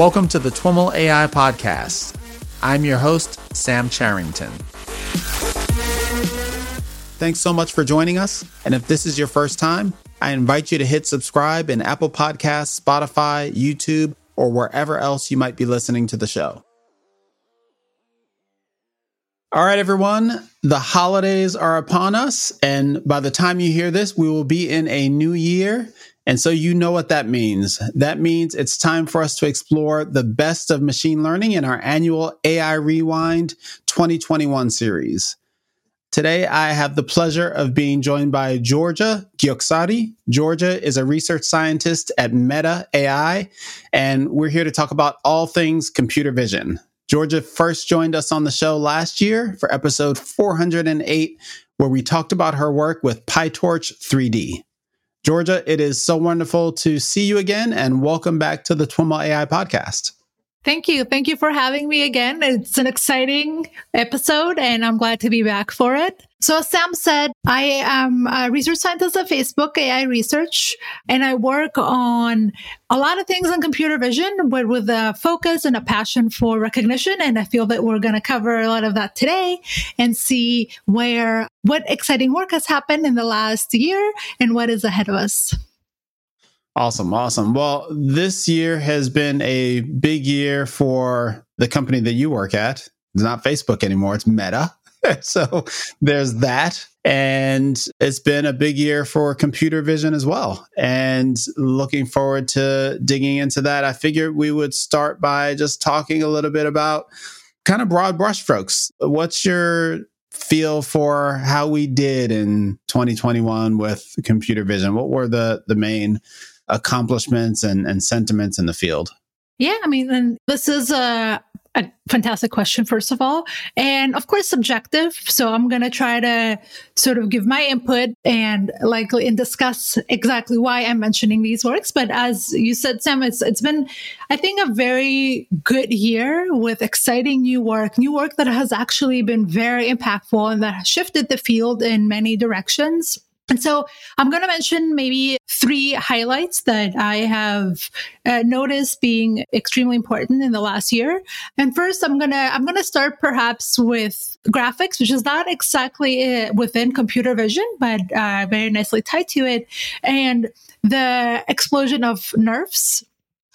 Welcome to the TWIML AI Podcast. I'm your host, Sam Charrington. Thanks so much for joining us. And if this is your first time, I invite you to hit subscribe in Apple Podcasts, Spotify, YouTube, or wherever else you might be listening to the show. All right, everyone. The holidays are upon us. And by the time you hear this, we will be in a new year. And so you know what that means. That means it's time for us to explore the best of machine learning in our annual AI Rewind 2021 series. Today, I have the pleasure of being joined by Georgia Gkioxari. Georgia is a research scientist at Meta AI, and we're here to talk about all things computer vision. Georgia first joined us on the show last year for episode 408, where we talked about her work with PyTorch 3D. Georgia, it is so wonderful to see you again, and welcome back to the TWIML AI podcast. Thank you. Thank you for having me again. It's an exciting episode and I'm glad to be back for it. So as Sam said, I am a research scientist at Facebook AI Research, and I work on a lot of things in computer vision, but with a focus and a passion for recognition. And I feel that we're going to cover a lot of that today and see where, what exciting work has happened in the last year and what is ahead of us. Awesome. Awesome. Well, this year has been a big year for the company that you work at. It's not Facebook anymore, it's Meta. so there's that. And it's been a big year for computer vision as well. And looking forward to digging into that. I figured we would start by just talking a little bit about kind of broad brushstrokes. What's your feel for how we did in 2021 with computer vision? What were the the main accomplishments and, and sentiments in the field? Yeah, I mean, and this is a, a fantastic question, first of all. And of course, subjective. So I'm going to try to sort of give my input and likely and discuss exactly why I'm mentioning these works. But as you said, Sam, it's, it's been, I think, a very good year with exciting new work, new work that has actually been very impactful and that shifted the field in many directions. And so I'm going to mention maybe three highlights that I have uh, noticed being extremely important in the last year. And first, I'm going to I'm going to start perhaps with graphics, which is not exactly uh, within computer vision, but uh, very nicely tied to it, and the explosion of NeRFs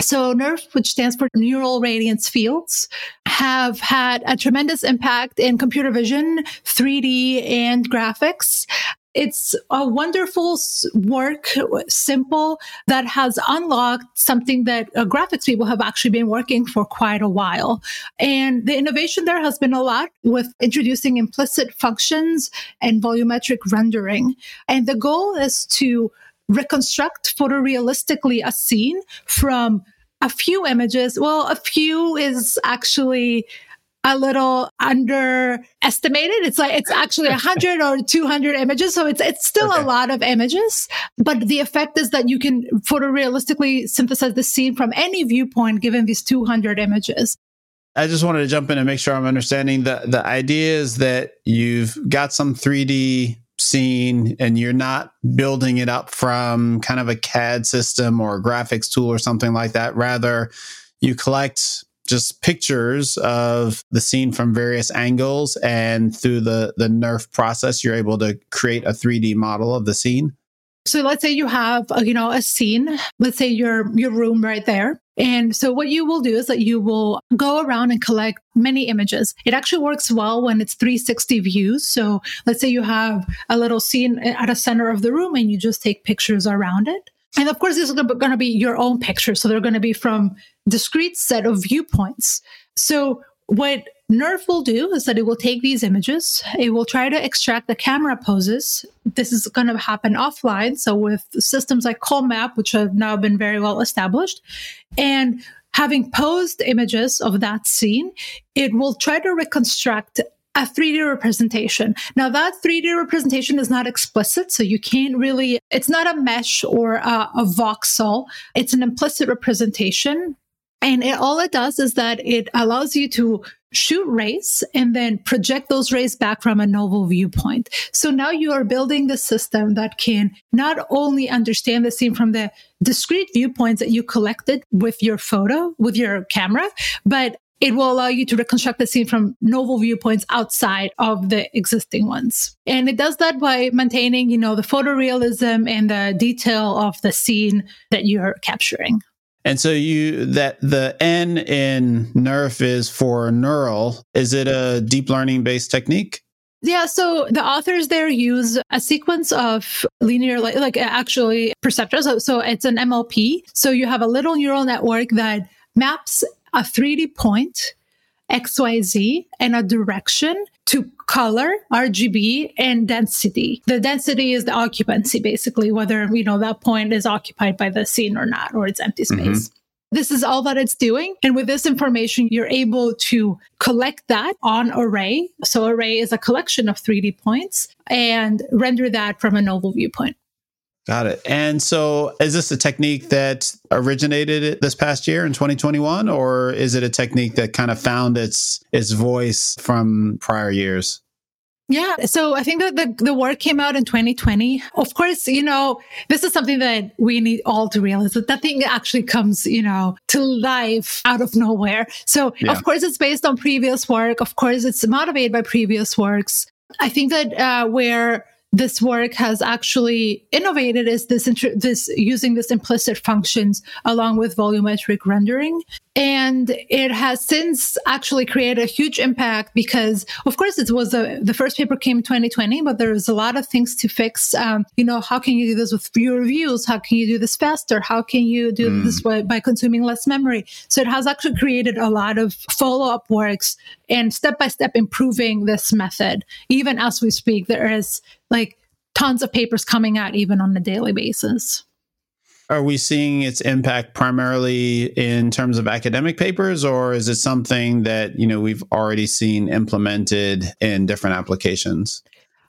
so NeRF, which stands for neural radiance fields, have had a tremendous impact in computer vision, 3D and graphics. It's a wonderful work, simple, that has unlocked something that uh, graphics people have actually been working for quite a while. And the innovation there has been a lot with introducing implicit functions and volumetric rendering. And the goal is to reconstruct photorealistically a scene from a few images. Well, a few is actually a little underestimated. It's like it's actually 100 or 200 images, so it's it's still okay. a lot of images. But the effect is that you can photorealistically synthesize the scene from any viewpoint given these 200 images. I just wanted to jump in and make sure I'm understanding the the idea is that you've got some 3D scene and you're not building it up from kind of a CAD system or a graphics tool or something like that. Rather, you collect just pictures of the scene from various angles and through the the NeRF process you're able to create a 3D model of the scene. So let's say you have, a, uh, you know, a scene. Let's say your your room right there. And so what you will do is that you will go around and collect many images. It actually works well when it's 360 views. So let's say you have a little scene at a center of the room and you just take pictures around it. And of course, these are going to be your own pictures. So they're going to be from discrete set of viewpoints. So what NeRF will do is that it will take these images, it will try to extract the camera poses. This is going to happen offline. So with systems like Colmap, which have now been very well established, and having posed images of that scene, it will try to reconstruct a 3D representation. Now that 3D representation is not explicit, so you can't really, it's not a mesh or a, a voxel. It's an implicit representation. And it, all it does is that it allows you to shoot rays and then project those rays back from a novel viewpoint. So now you are building the system that can not only understand the scene from the discrete viewpoints that you collected with your photo, with your camera, but it will allow you to reconstruct the scene from novel viewpoints outside of the existing ones. And it does that by maintaining, you know, the photorealism and the detail of the scene that you're capturing. And so you that the N in NERF is for neural. Is it a deep learning based technique? Yeah, so the authors there use a sequence of linear, like, like actually perceptrons. So it's an MLP. So you have a little neural network that maps a 3D point, XYZ, and a direction to color, RGB, and density. The density is the occupancy, basically, whether, you know, that point is occupied by the scene or not, or it's empty mm-hmm. space. Mm-hmm. This is all that it's doing. And with this information, you're able to collect that on array. So array is a collection of 3D points and render that from a novel viewpoint. Got it. And so is this a technique that originated this past year in 2021 or is it a technique that kind of found its its voice from prior years? Yeah. So I think that the, the work came out in 2020. Of course, you know, this is something that we need all to realize that nothing actually comes, you know, to life out of nowhere. So yeah. of course it's based on previous work. Of course it's motivated by previous works. I think that uh, where this work has actually innovated is this this using this implicit functions along with volumetric rendering. And it has since actually created a huge impact because of course it was a, the first paper came in 2020 but there's a lot of things to fix. Um, you know how can you do this with fewer views? How can you do this faster? How can you do mm. this by, by consuming less memory? So it has actually created a lot of follow-up works and step by step improving this method even as we speak. There is like tons of papers coming out even on a daily basis are we seeing its impact primarily in terms of academic papers, or is it something that you know we've already seen implemented in different applications?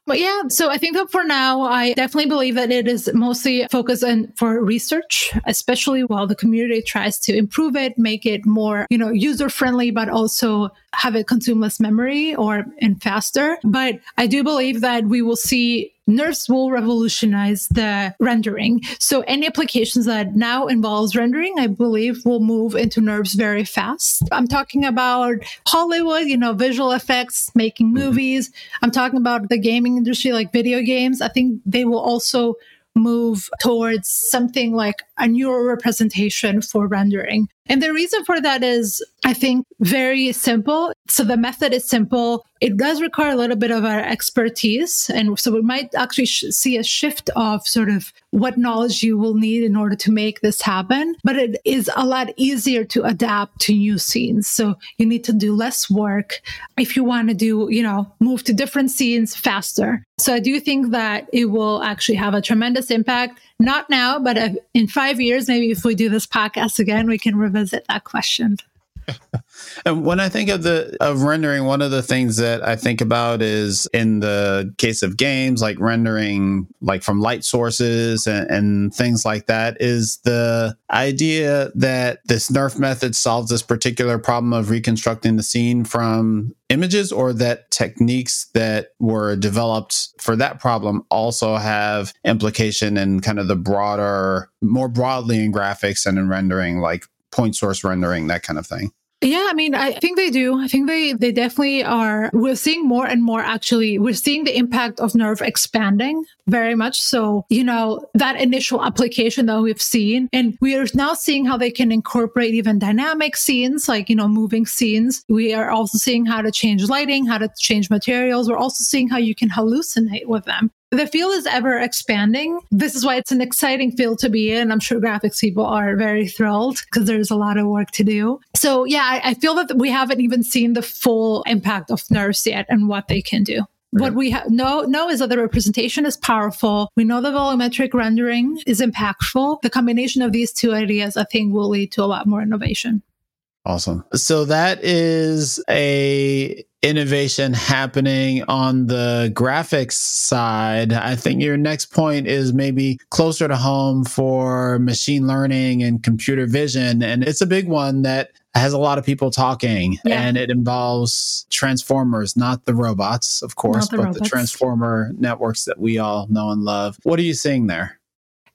But yeah, so I think that for now, I definitely believe that it is mostly focused on for research, especially while the community tries to improve it, make it more, you know, user friendly, but also have it consume less memory or and faster. But I do believe that we will see NeRFs will revolutionize the rendering. So any applications that now involves rendering, I believe will move into NeRFs very fast. I'm talking about Hollywood, you know, visual effects, making mm-hmm. movies. I'm talking about the gaming industry, like video games. I think they will also move towards something like a neural representation for rendering. And the reason for that is, I think, very simple. So the method is simple. It does require a little bit of our expertise. And so we might actually sh- see a shift of sort of what knowledge you will need in order to make this happen. But it is a lot easier to adapt to new scenes. So you need to do less work if you want to do, you know, move to different scenes faster. So I do think that it will actually have a tremendous impact not now, but uh, in five years, maybe if we do this podcast again, we can revisit that question. and when I think of the of rendering, one of the things that I think about is in the case of games, like rendering like from light sources and, and things like that, is the idea that this NERF method solves this particular problem of reconstructing the scene from images or that techniques that were developed for that problem also have implication in kind of the broader more broadly in graphics and in rendering like point source rendering, that kind of thing. Yeah, I mean, I think they do. I think they they definitely are. We're seeing more and more. Actually, we're seeing the impact of NERF expanding very much. So, you know, that initial application that we've seen, and we are now seeing how they can incorporate even dynamic scenes, like you know, moving scenes. We are also seeing how to change lighting, how to change materials. We're also seeing how you can hallucinate with them. The field is ever expanding. This is why it's an exciting field to be in. I'm sure graphics people are very thrilled because there's a lot of work to do. So, yeah, I, I feel that we haven't even seen the full impact of NeRFs yet and what they can do. What we ha- know, know is that the representation is powerful. We know the volumetric rendering is impactful. The combination of these two ideas, I think, will lead to a lot more innovation. Awesome. So that is a innovation happening on the graphics side. I think your next point is maybe closer to home for machine learning and computer vision. And it's a big one that has a lot of people talking yeah. and it involves transformers, not the robots, of course, the but robots. the transformer networks that we all know and love. What are you seeing there?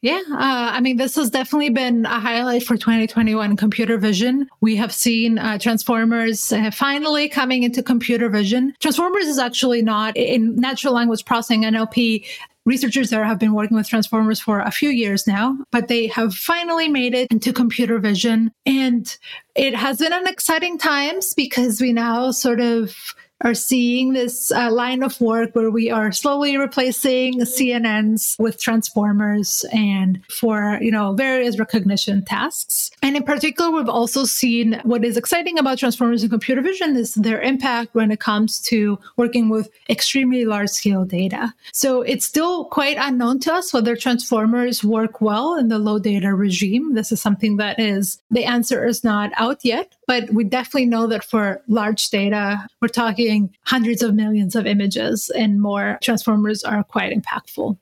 Yeah, uh, I mean, this has definitely been a highlight for 2021 computer vision. We have seen uh, Transformers uh, finally coming into computer vision. Transformers is actually not in natural language processing NLP. Researchers there have been working with transformers for a few years now, but they have finally made it into computer vision. And it has been an exciting times because we now sort of are seeing this uh, line of work where we are slowly replacing CNNs with transformers and for, you know, various recognition tasks. And in particular, we've also seen what is exciting about transformers in computer vision is their impact when it comes to working with extremely large scale data. So it's still quite unknown to us whether transformers work well in the low data regime. This is something that is, the answer is not out yet, but we definitely know that for large data, we're talking hundreds of millions of images and more. Transformers are quite impactful.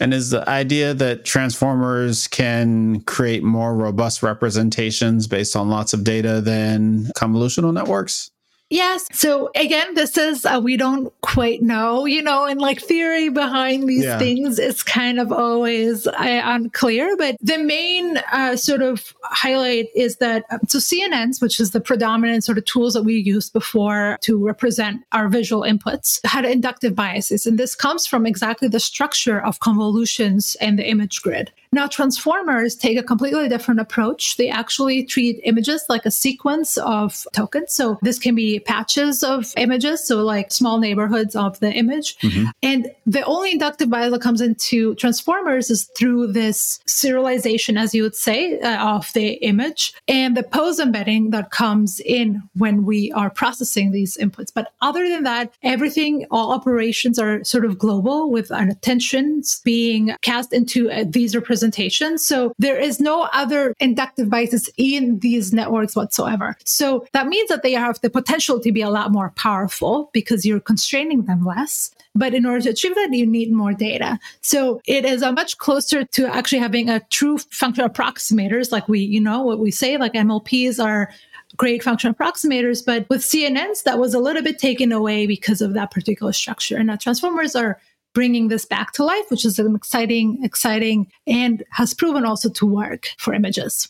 And is the idea that transformers can create more robust representations based on lots of data than convolutional networks? Yes. So again, this is, uh, we don't quite know, you know, and like theory behind these yeah. things is kind of always uh, unclear. But the main uh, sort of highlight is that, um, so CNNs, which is the predominant sort of tools that we used before to represent our visual inputs, had inductive biases. And this comes from exactly the structure of convolutions and the image grid. Now, transformers take a completely different approach. They actually treat images like a sequence of tokens. So this can be patches of images, so like small neighborhoods of the image. Mm-hmm. And the only inductive bias that comes into transformers is through this serialization, as you would say, uh, of the image and the pose embedding that comes in when we are processing these inputs. But other than that, everything, all operations are sort of global with our attentions being cast into uh, these representations representation. So there is no other inductive biases in these networks whatsoever. So that means that they have the potential to be a lot more powerful because you're constraining them less. But in order to achieve that, you need more data. So it is a much closer to actually having a true functional approximators, like we, you know, what we say, like MLPs are great function approximators. But with CNNs, that was a little bit taken away because of that particular structure. And now transformers are bringing this back to life, which is an exciting, exciting, and has proven also to work for images.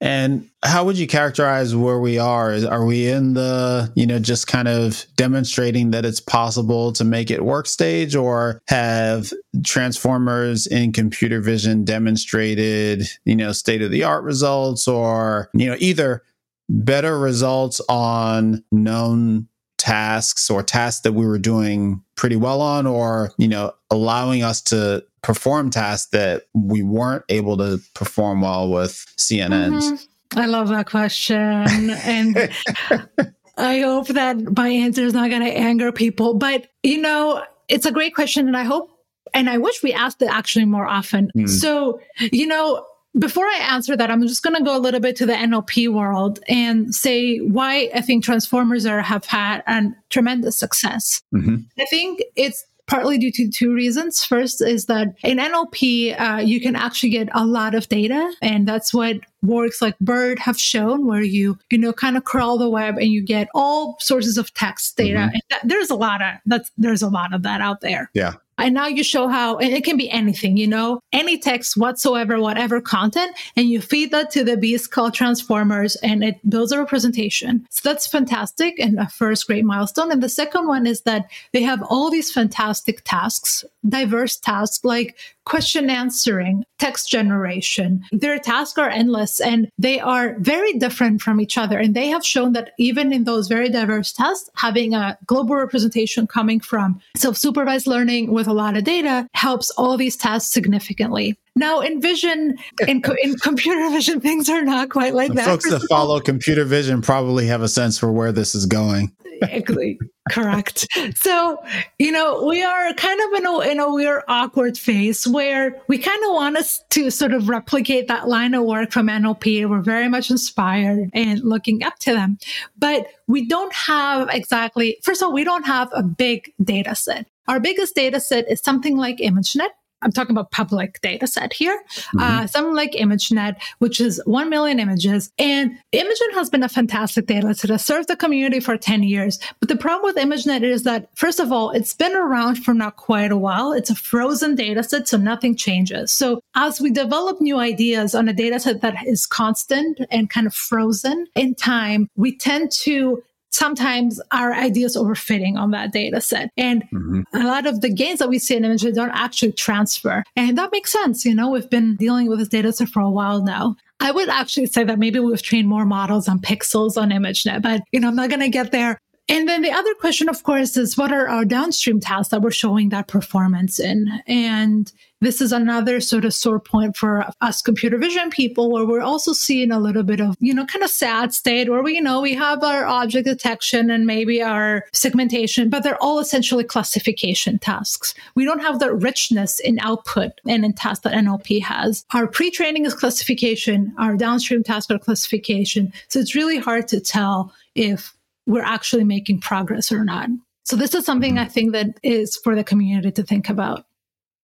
And how would you characterize where we are? Are we in the, you know, just kind of demonstrating that it's possible to make it work stage, or have transformers in computer vision demonstrated, you know, state of the art results, or, you know, either better results on known tasks or tasks that we were doing pretty well on or you know allowing us to perform tasks that we weren't able to perform well with cnns mm-hmm. i love that question and i hope that my answer is not going to anger people but you know it's a great question and i hope and i wish we asked it actually more often mm. so you know before I answer that, I'm just going to go a little bit to the NLP world and say why I think transformers are have had a tremendous success. Mm-hmm. I think it's partly due to two reasons. First is that in NLP, uh, you can actually get a lot of data, and that's what works like BERT have shown, where you you know kind of crawl the web and you get all sources of text data. Mm-hmm. And that, there's a lot of that's there's a lot of that out there. Yeah. And now you show how, and it can be anything, you know, any text whatsoever, whatever content, and you feed that to the beast called transformers and it builds a representation. So that's fantastic and a first great milestone. And the second one is that they have all these fantastic tasks, diverse tasks like question answering, text generation. Their tasks are endless and they are very different from each other. And they have shown that even in those very diverse tasks, having a global representation coming from self supervised learning with a lot of data helps all these tasks significantly. Now, in vision, in, co- in computer vision, things are not quite like the that. Folks that follow computer vision probably have a sense for where this is going. Exactly. Correct. So, you know, we are kind of in a, in a weird, awkward phase where we kind of want us to sort of replicate that line of work from NLP. We're very much inspired and looking up to them, but we don't have exactly, first of all, we don't have a big data set. Our biggest data set is something like ImageNet I'm talking about public data set here. Mm-hmm. Uh, something like ImageNet, which is 1 million images. And ImageNet has been a fantastic data set. Has served the community for 10 years. But the problem with ImageNet is that, first of all, it's been around for not quite a while. It's a frozen data set, so nothing changes. So as we develop new ideas on a data set that is constant and kind of frozen in time, we tend to sometimes our ideas overfitting on that data set. And mm-hmm. a lot of the gains that we see in images don't actually transfer. And that makes sense. You know, we've been dealing with this data set for a while now. I would actually say that maybe we've trained more models on pixels on ImageNet, but you know, I'm not going to get there. And then the other question, of course, is what are our downstream tasks that we're showing that performance in? And this is another sort of sore point for us computer vision people where we're also seeing a little bit of, you know, kind of sad state where we, you know, we have our object detection and maybe our segmentation, but they're all essentially classification tasks. We don't have the richness in output and in tasks that NLP has. Our pre-training is classification, our downstream tasks are classification. So it's really hard to tell if we're actually making progress or not. So this is something mm-hmm. I think that is for the community to think about.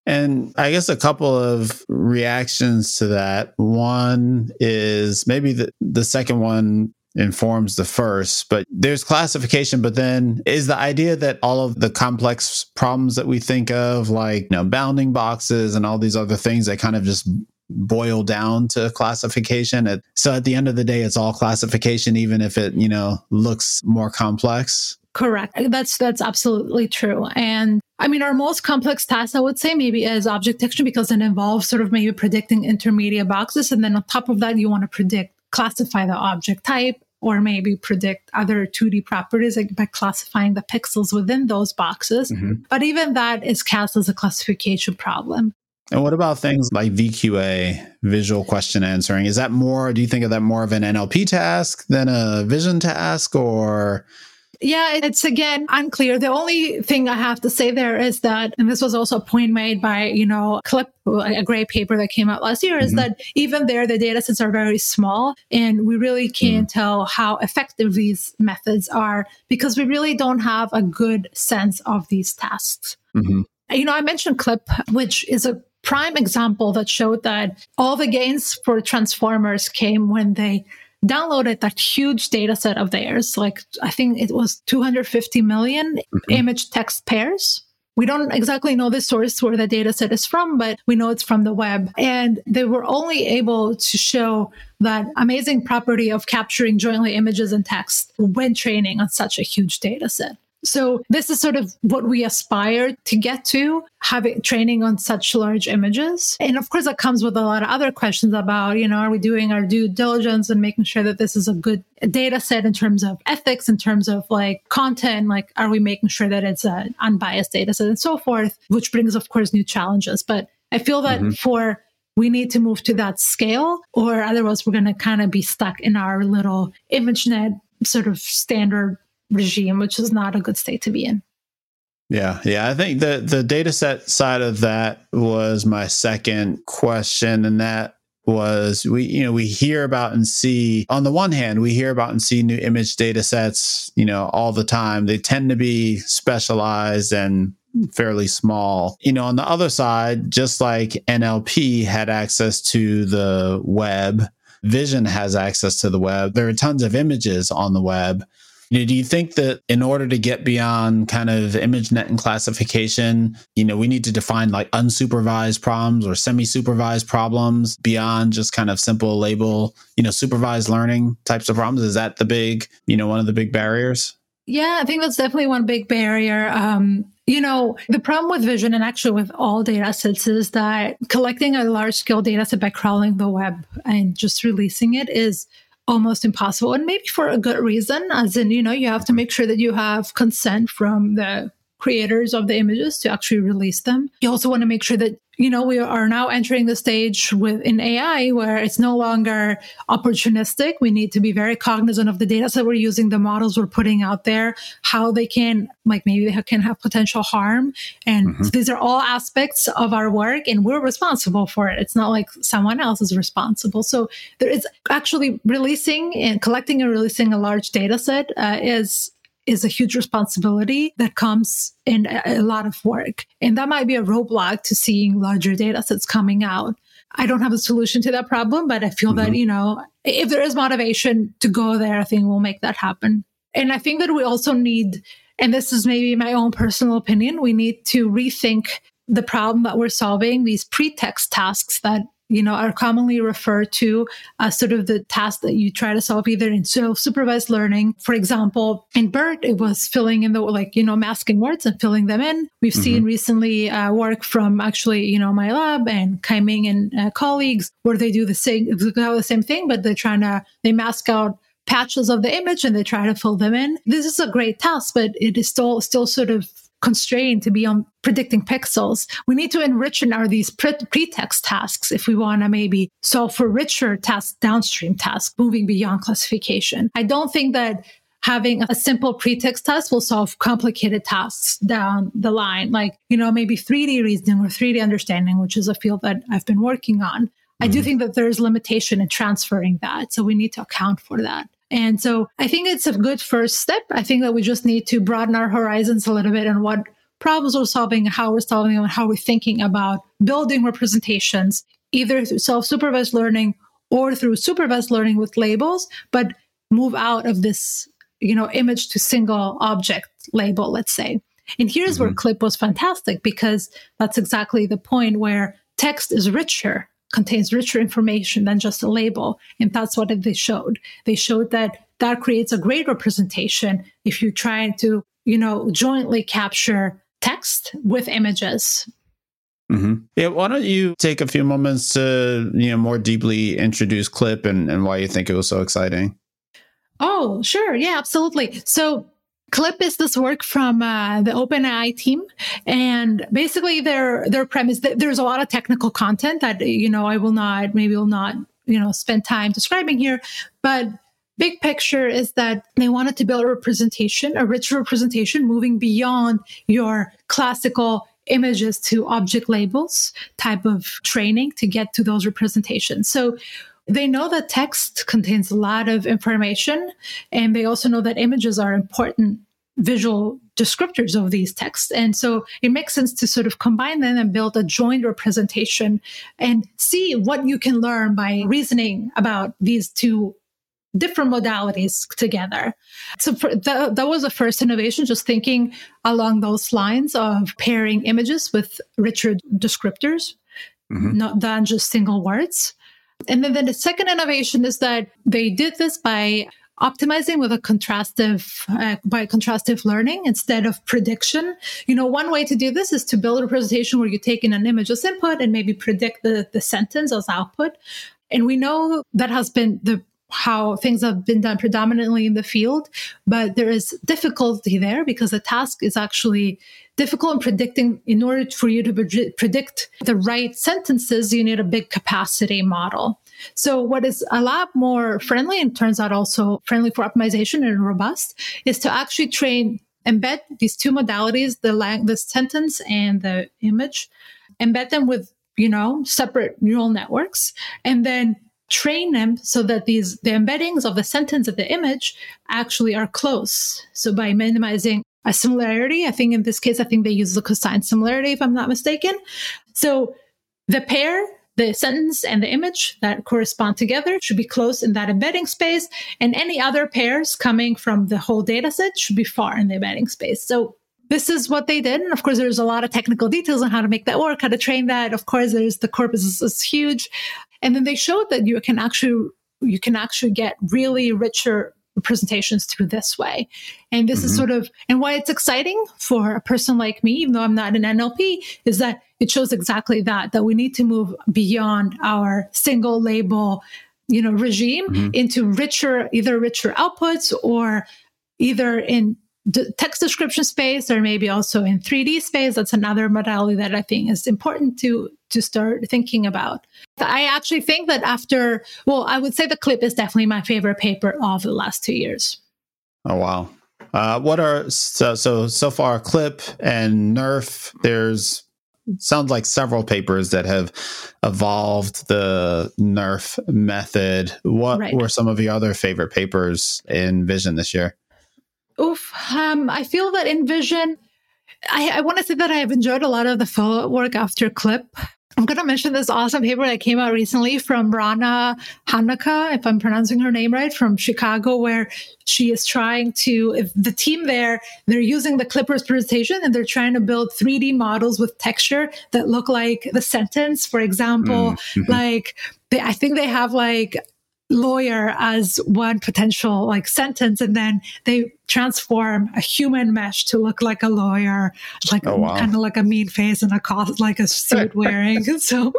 And I guess a couple of reactions to that. One is maybe the, the second one informs the first, but there's classification. But then is the idea that all of the complex problems that we think of, like, you know, bounding boxes and all these other things that kind of just boil down to classification. So at the end of the day, it's all classification, even if it, you know, looks more complex. Correct. That's that's absolutely true. And I mean, our most complex task, I would say, maybe is object detection because it involves sort of maybe predicting intermediate boxes, and then on top of that, you want to predict, classify the object type, or maybe predict other 2D properties like by classifying the pixels within those boxes. Mm-hmm. But even that is cast as a classification problem. And what about things like VQA, visual question answering? Is that more, do you think of that more of an NLP task than a vision task or? Yeah, it's again unclear. The only thing I have to say there is that, and this was also a point made by, you know, Clip, a great paper that came out last year, is mm-hmm. that even there, the data sets are very small and we really can't mm-hmm. tell how effective these methods are because we really don't have a good sense of these tasks. Mm-hmm. You know, I mentioned Clip, which is a prime example that showed that all the gains for transformers came when they downloaded that huge data set of theirs. Like, I think it was 250 million mm-hmm. image text pairs. We don't exactly know the source where the data set is from, but we know it's from the web. And they were only able to show that amazing property of capturing jointly images and text when training on such a huge data set. So this is sort of what we aspire to get to, having training on such large images. And of course, that comes with a lot of other questions about, you know, are we doing our due diligence and making sure that this is a good data set in terms of ethics, in terms of like content, like are we making sure that it's an unbiased data set and so forth, which brings, of course, new challenges. But I feel that mm-hmm. for we need to move to that scale, or otherwise we're going to kind of be stuck in our little ImageNet sort of standard regime, which is not a good state to be in. Yeah, yeah. I think the the data set side of that was my second question, and that was we you know we hear about and see on the one hand we hear about and see new image data sets you know all the time they tend to be specialized and fairly small you know on the other side just like nlp had access to the web vision has access to the web there are tons of images on the web do you think that in order to get beyond kind of ImageNet and classification, you know, we need to define like unsupervised problems or semi-supervised problems beyond just kind of simple label, you know, supervised learning types of problems? Is that the big, you know, one of the big barriers? Yeah, I think that's definitely one big barrier. Um, you know, the problem with vision and actually with all data sets is that collecting a large scale data set by crawling the web and just releasing it is almost impossible and maybe for a good reason as in you know you have to make sure that you have consent from the creators of the images to actually release them you also want to make sure that you know, we are now entering the stage with in AI where it's no longer opportunistic. We need to be very cognizant of the data that we're using, the models we're putting out there, how they can, like maybe they can have potential harm. And mm-hmm. these are all aspects of our work and we're responsible for it. It's not like someone else is responsible. So there is actually releasing and collecting and releasing a large data set uh, is is a huge responsibility that comes in a, lot of work. And that might be a roadblock to seeing larger data sets coming out. I don't have a solution to that problem, but I feel mm-hmm. that, you know, if there is motivation to go there, I think we'll make that happen. And I think that we also need, and this is maybe my own personal opinion, we need to rethink the problem that we're solving, these pretext tasks that you know, are commonly referred to as sort of the task that you try to solve either in self-supervised learning. For example, in BERT, it was filling in the, like, you know, masking words and filling them in. We've mm-hmm. seen recently uh, work from actually, you know, my lab and Kaiming and uh, colleagues where they do the same, the same thing, but they're trying to, they mask out patches of the image and they try to fill them in. This is a great task, but it is still, still sort of constrained to be on predicting pixels. We need to enrich in our these pre- pretext tasks if we want to maybe solve for richer tasks, downstream tasks, moving beyond classification. I don't think that having a simple pretext task will solve complicated tasks down the line, like, you know, maybe 3D reasoning or 3D understanding, which is a field that I've been working on. Mm-hmm. I do mm-hmm. think that there's limitation in transferring that. So we need to account for that. And so I think it's a good first step. I think that we just need to broaden our horizons a little bit and what problems we're solving, how we're solving them, and how we're thinking about building representations, either through self supervised learning or through supervised learning with labels, but move out of this, you know, image to single object label, let's say. And here's mm-hmm. where CLIP was fantastic because that's exactly the point where text is richer contains richer information than just a label. And that's what they showed. They showed that that creates a great representation if you're trying to, you know, jointly capture text with images. Mm-hmm. Yeah, why don't you take a few moments to, you know, more deeply introduce Clip and, and why you think it was so exciting? Oh, sure. Yeah, absolutely. So Clip is this work from uh, the OpenAI team, and basically their their premise. There's a lot of technical content that you know I will not maybe will not you know spend time describing here, but big picture is that they wanted to build a representation, a rich representation, moving beyond your classical images to object labels type of training to get to those representations. So they know that text contains a lot of information, and they also know that images are important visual descriptors of these texts. And so it makes sense to sort of combine them and build a joint representation and see what you can learn by reasoning about these two different modalities together. So that, that was the first innovation, just thinking along those lines of pairing images with richer descriptors, mm-hmm. not than just single words. And then, then the second innovation is that they did this by optimizing with a contrastive uh, by contrastive learning instead of prediction. You know one way to do this is to build a representation where you take in an image as input and maybe predict the, the sentence as output. And we know that has been the how things have been done predominantly in the field, but there is difficulty there because the task is actually difficult in predicting. In order for you to predict the right sentences, you need a big capacity model. So what is a lot more friendly and turns out also friendly for optimization and robust is to actually train, embed these two modalities, the lang- the sentence and the image, embed them with, you know, separate neural networks and then train them so that these the embeddings of the sentence of the image actually are close. So by minimizing a similarity, I think in this case, I think they use the cosine similarity, if I'm not mistaken. So the pair, the sentence and the image that correspond together should be close in that embedding space. And any other pairs coming from the whole data set should be far in the embedding space. So this is what they did. And of course, there's a lot of technical details on how to make that work, how to train that. Of course, there's the corpus is, is huge. And then they showed that you can actually you can actually get really richer presentations through this way. And this mm-hmm. is sort of and why it's exciting for a person like me, even though I'm not an NLP, is that it shows exactly that, that we need to move beyond our single label, you know, regime mm-hmm. into richer, either richer outputs or either in text description space or maybe also in 3D space. That's another modality that I think is important to to start thinking about. I actually think that after, well, I would say the clip is definitely my favorite paper of the last two years. Oh wow! Uh, what are so so so far clip and nerf? There's sounds like several papers that have evolved the nerf method. What right. were some of your other favorite papers in Vision this year? Oof. Um, I feel that InVision, I, I want to say that I have enjoyed a lot of the follow up work after Clip. I'm going to mention this awesome paper that came out recently from Rana Hanocka, if I'm pronouncing her name right, from Chicago, where she is trying to, if the team there, they're using the CLIP representation and they're trying to build 3D models with texture that look like the sentence. For example, mm-hmm. like they, I think they have like lawyer as one potential like sentence and then they transform a human mesh to look like a lawyer like oh, wow. kind of like a mean face and a cost like a suit wearing so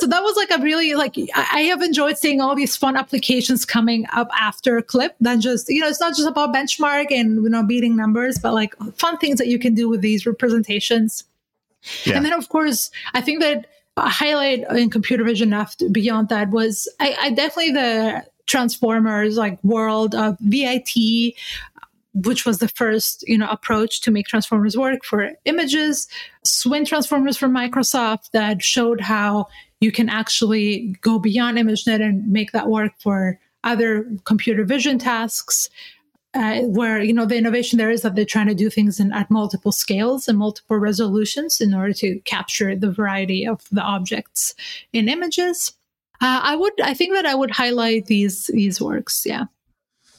so that was like a really like I have enjoyed seeing all these fun applications coming up after clip than just you know it's not just about benchmark and you know beating numbers but like fun things that you can do with these representations yeah. and then of course i think that highlight in computer vision after beyond that was I, I definitely the transformers like world of VIT which was the first you know approach to make transformers work for images swin transformers from microsoft that showed how you can actually go beyond imagenet and make that work for other computer vision tasks uh, where you know the innovation there is that they're trying to do things in, at multiple scales and multiple resolutions in order to capture the variety of the objects in images. Uh, I would, I think that I would highlight these these works. Yeah.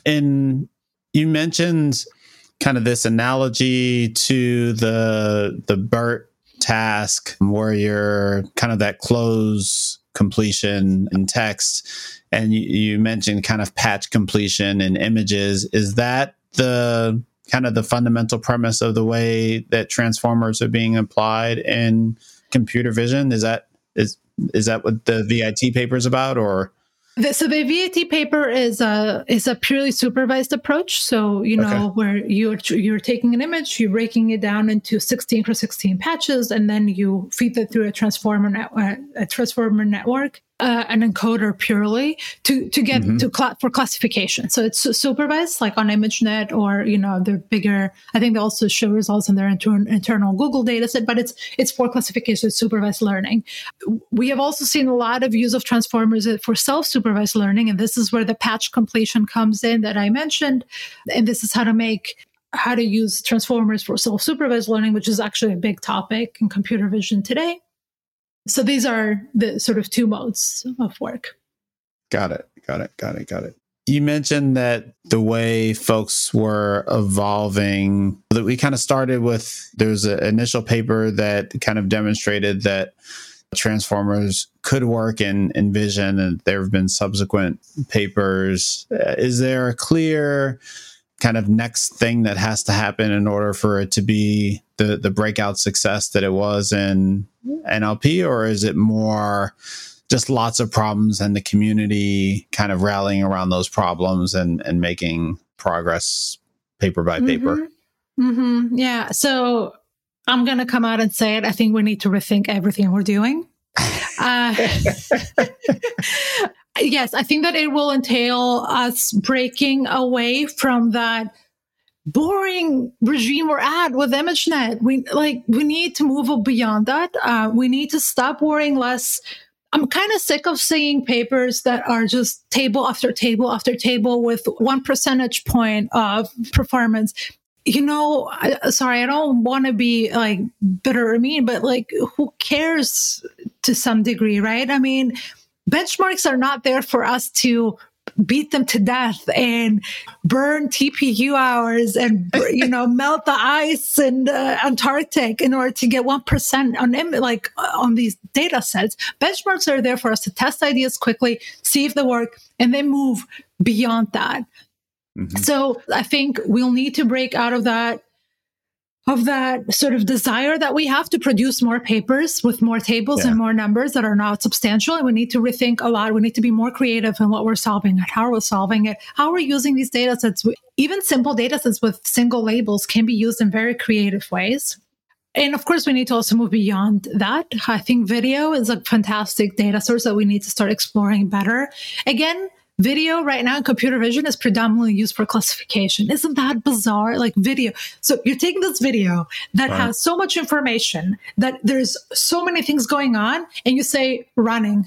And you mentioned kind of this analogy to the the BERT task where you're kind of that cloze completion in text and you, you mentioned kind of patch completion and images. Is that the kind of the fundamental premise of the way that transformers are being applied in computer vision? Is that is is that what the VIT paper is about, or so the VIT paper is a is a purely supervised approach. So you know okay. where you're you're taking an image, you're breaking it down into 16 cross 16 patches, and then you feed it through a transformer net, a transformer network, uh, an encoder purely to to get mm-hmm. to cl- for classification. So it's supervised, like on ImageNet or you know the bigger. I think they also show results in their inter- internal Google dataset, but it's it's for classification, supervised learning. We have also seen a lot of use of transformers for self-supervised learning, and this is where the patch completion comes in that I mentioned, and this is how to make how to use transformers for self-supervised learning, which is actually a big topic in computer vision today. So these are the sort of two modes of work. Got it. Got it. Got it. Got it. You mentioned that the way folks were evolving, that we kind of started with there was an initial paper that kind of demonstrated that transformers could work in, in vision, and there have been subsequent papers. Uh, is there a clear kind of next thing that has to happen in order for it to be the the breakout success that it was in NLP, or is it more just lots of problems and the community kind of rallying around those problems and and making progress paper by paper? Mm-hmm. Mm-hmm. Yeah. So I'm going to come out and say it. I think we need to rethink everything we're doing. Uh, yes, I think that it will entail us breaking away from that boring regime we're at with ImageNet. We like we need to move beyond that. Uh, we need to stop worrying less. I'm kind of sick of seeing papers that are just table after table after table with one percentage point of performance. You know, I, sorry, I don't want to be like bitter or mean, but like, who cares to some degree, right? I mean, benchmarks are not there for us to beat them to death and burn TPU hours and you know melt the ice in uh, Antarctic in order to get one percent on like on these data sets. Benchmarks are there for us to test ideas quickly, see if they work, and then move beyond that. Mm-hmm. So I think we'll need to break out of that of that sort of desire that we have to produce more papers with more tables yeah. and more numbers that are not substantial. And we need to rethink a lot. We need to be more creative in what we're solving and how we're solving it, how we're using these data sets. Even simple data sets with single labels can be used in very creative ways. And of course, we need to also move beyond that. I think video is a fantastic data source that we need to start exploring better. Again, Video right now in computer vision is predominantly used for classification. Isn't that bizarre? Like video. So you're taking this video that has so much information that there's so many things going on and you say running.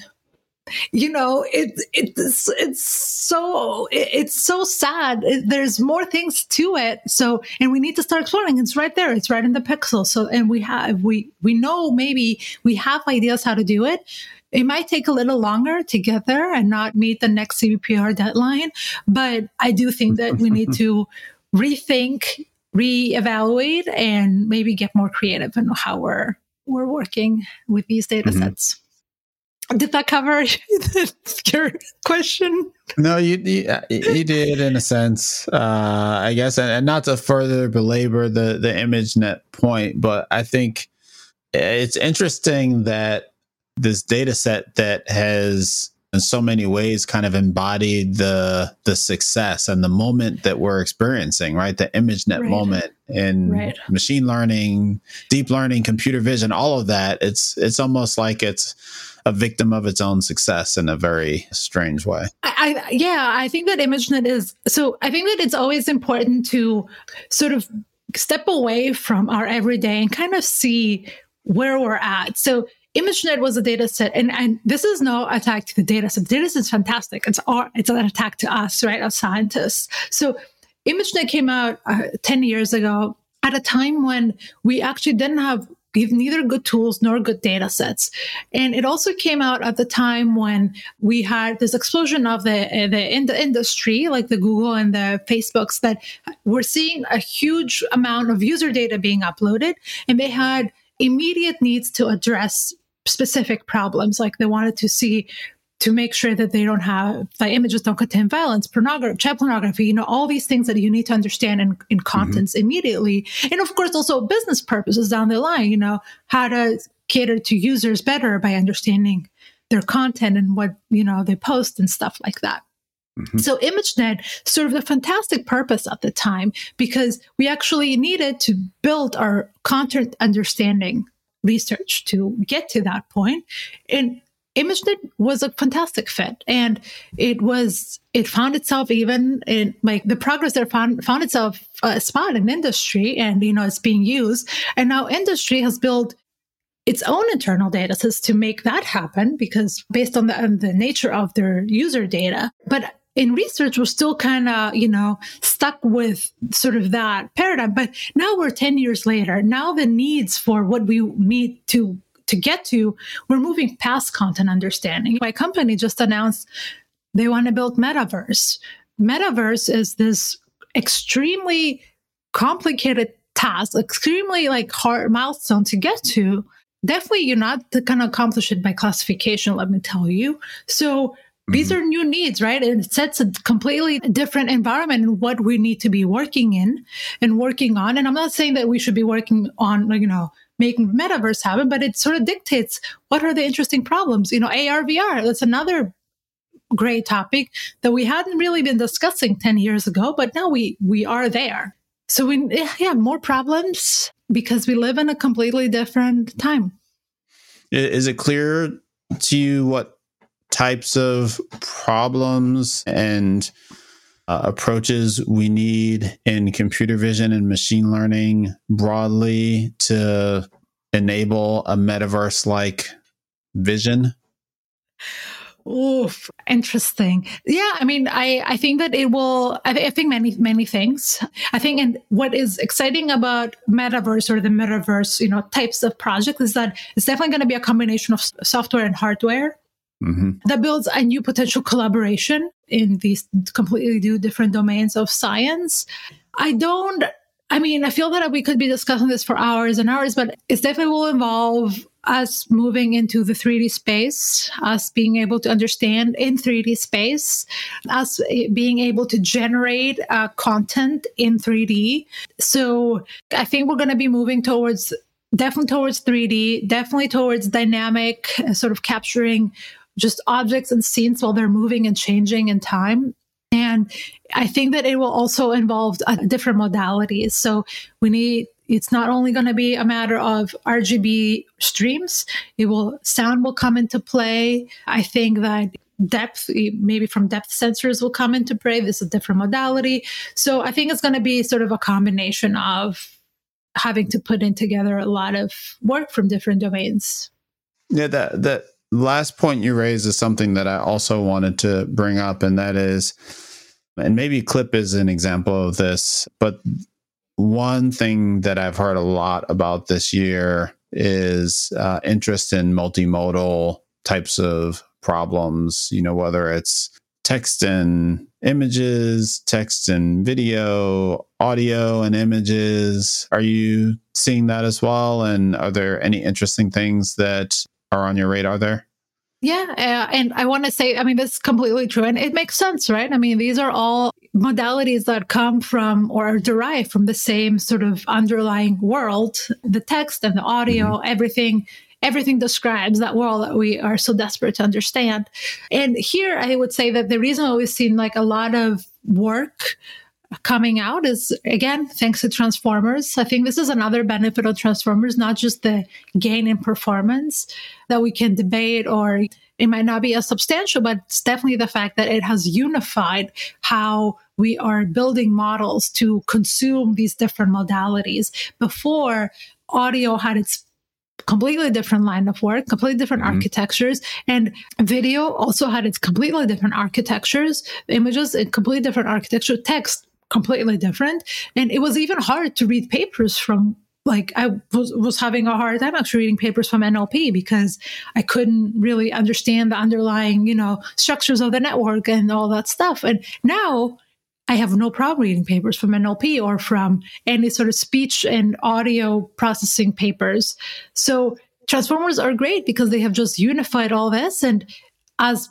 you know, it, it's, it's so, it's so sad. there's more things to it. So, and we need to start exploring. It's right there. It's right in the pixel. So, and we have, we, we know maybe we have ideas how to do it. It might take a little longer to get there and not meet the next CVPR deadline. But I do think that we need to rethink, reevaluate, and maybe get more creative in how we're we're working with these data mm-hmm. sets. Did that cover your question? No, you, you, you did in a sense, uh, I guess, and, and, not to further belabor the the ImageNet point, but I think it's interesting that this data set that has in so many ways kind of embodied the the success and the moment that we're experiencing right the imagenet right. moment in right. machine learning deep learning computer vision all of that it's it's almost like it's a victim of its own success in a very strange way I, I yeah i think that imagenet is so i think that it's always important to sort of step away from our everyday and kind of see where we're at so ImageNet was a data set, and, and this is no attack to the data set. The data set is fantastic. It's our, it's an attack to us, right, as scientists. So ImageNet came out uh, 10 years ago at a time when we actually didn't have neither good tools nor good data sets. And it also came out at the time when we had this explosion of the, the in the industry, like the Google and the Facebooks, that we're seeing a huge amount of user data being uploaded, and they had immediate needs to address specific problems. Like they wanted to see to make sure that they don't have the images don't contain violence, pornography, child pornography, you know, all these things that you need to understand in, in mm-hmm. contents mm-hmm. immediately. And of course, also business purposes down the line, you know, how to cater to users better by understanding their content and what, you know, they post and stuff like that. Mm-hmm. So ImageNet served a fantastic purpose at the time because we actually needed to build our content understanding research to get to that point. And ImageNet was a fantastic fit, and it was it found itself even in like the progress there found found itself a spot in industry, and you know it's being used, and now industry has built its own internal data sets to make that happen because based on the, on the nature of their user data. But in research, we're still kind of, you know, stuck with sort of that paradigm. But now we're 10 years later. Now the needs for what we need to to get to, we're moving past content understanding. My company just announced they want to build metaverse. Metaverse is this extremely complicated task, extremely like hard milestone to get to. Definitely, you're not going to accomplish it by classification, let me tell you. So these mm-hmm. are new needs, right? And it sets a completely different environment in what we need to be working in and working on. And I'm not saying that we should be working on, you know, making metaverse happen, but it sort of dictates what are the interesting problems. You know, AR, VR, that's another great topic that we hadn't really been discussing 10 years ago, but now we, we are there. So we, yeah, more problems because we live in a completely different time. Is it clear to you what types of problems and uh, approaches we need in computer vision and machine learning broadly to enable a metaverse like vision? Oof, interesting. Yeah, I mean, I, I think that it will, I, th- I think many, many things. I think, and what is exciting about metaverse or the metaverse, you know, types of projects is that it's definitely going to be a combination of software and hardware. Mm-hmm. That builds a new potential collaboration in these completely different domains of science. I don't, I mean, I feel that we could be discussing this for hours and hours, but it definitely will involve us moving into the 3D space, us being able to understand in 3D space, us being able to generate uh, content in 3D. So I think we're going to be moving towards definitely towards 3D, definitely towards dynamic, uh, sort of capturing just objects and scenes while they're moving and changing in time. And I think that it will also involve different modalities. So we need it's not only going to be a matter of RGB streams, it will sound will come into play. I think that depth, maybe from depth sensors will come into play. This is a different modality. So I think it's going to be sort of a combination of having to put in together a lot of work from different domains. Yeah, that that last point you raised is something that I also wanted to bring up, and that is, and maybe CLIP is an example of this, but one thing that I've heard a lot about this year is uh, interest in multimodal types of problems, you know, whether it's text and images, text and video, audio and images. Are you seeing that as well? And are there any interesting things that are on your radar there? Yeah. Uh, and I want to say, I mean, that's completely true. And it makes sense, right? I mean, these are all modalities that come from or are derived from the same sort of underlying world the text and the audio, mm-hmm. everything. Everything describes that world that we are so desperate to understand. And here I would say that the reason why we've seen like a lot of work coming out is again thanks to transformers i think this is another benefit of transformers not just the gain in performance that we can debate or it might not be as substantial but it's definitely the fact that it has unified how we are building models to consume these different modalities before audio had its completely different line of work, completely different mm-hmm. architectures. And video also had its completely different architectures, images, and completely different architecture, text completely different. And it was even hard to read papers from like I was, was having a hard time actually reading papers from NLP because I couldn't really understand the underlying, you know, structures of the network and all that stuff. And now I have no problem reading papers from NLP or from any sort of speech and audio processing papers. So transformers are great because they have just unified all this. And as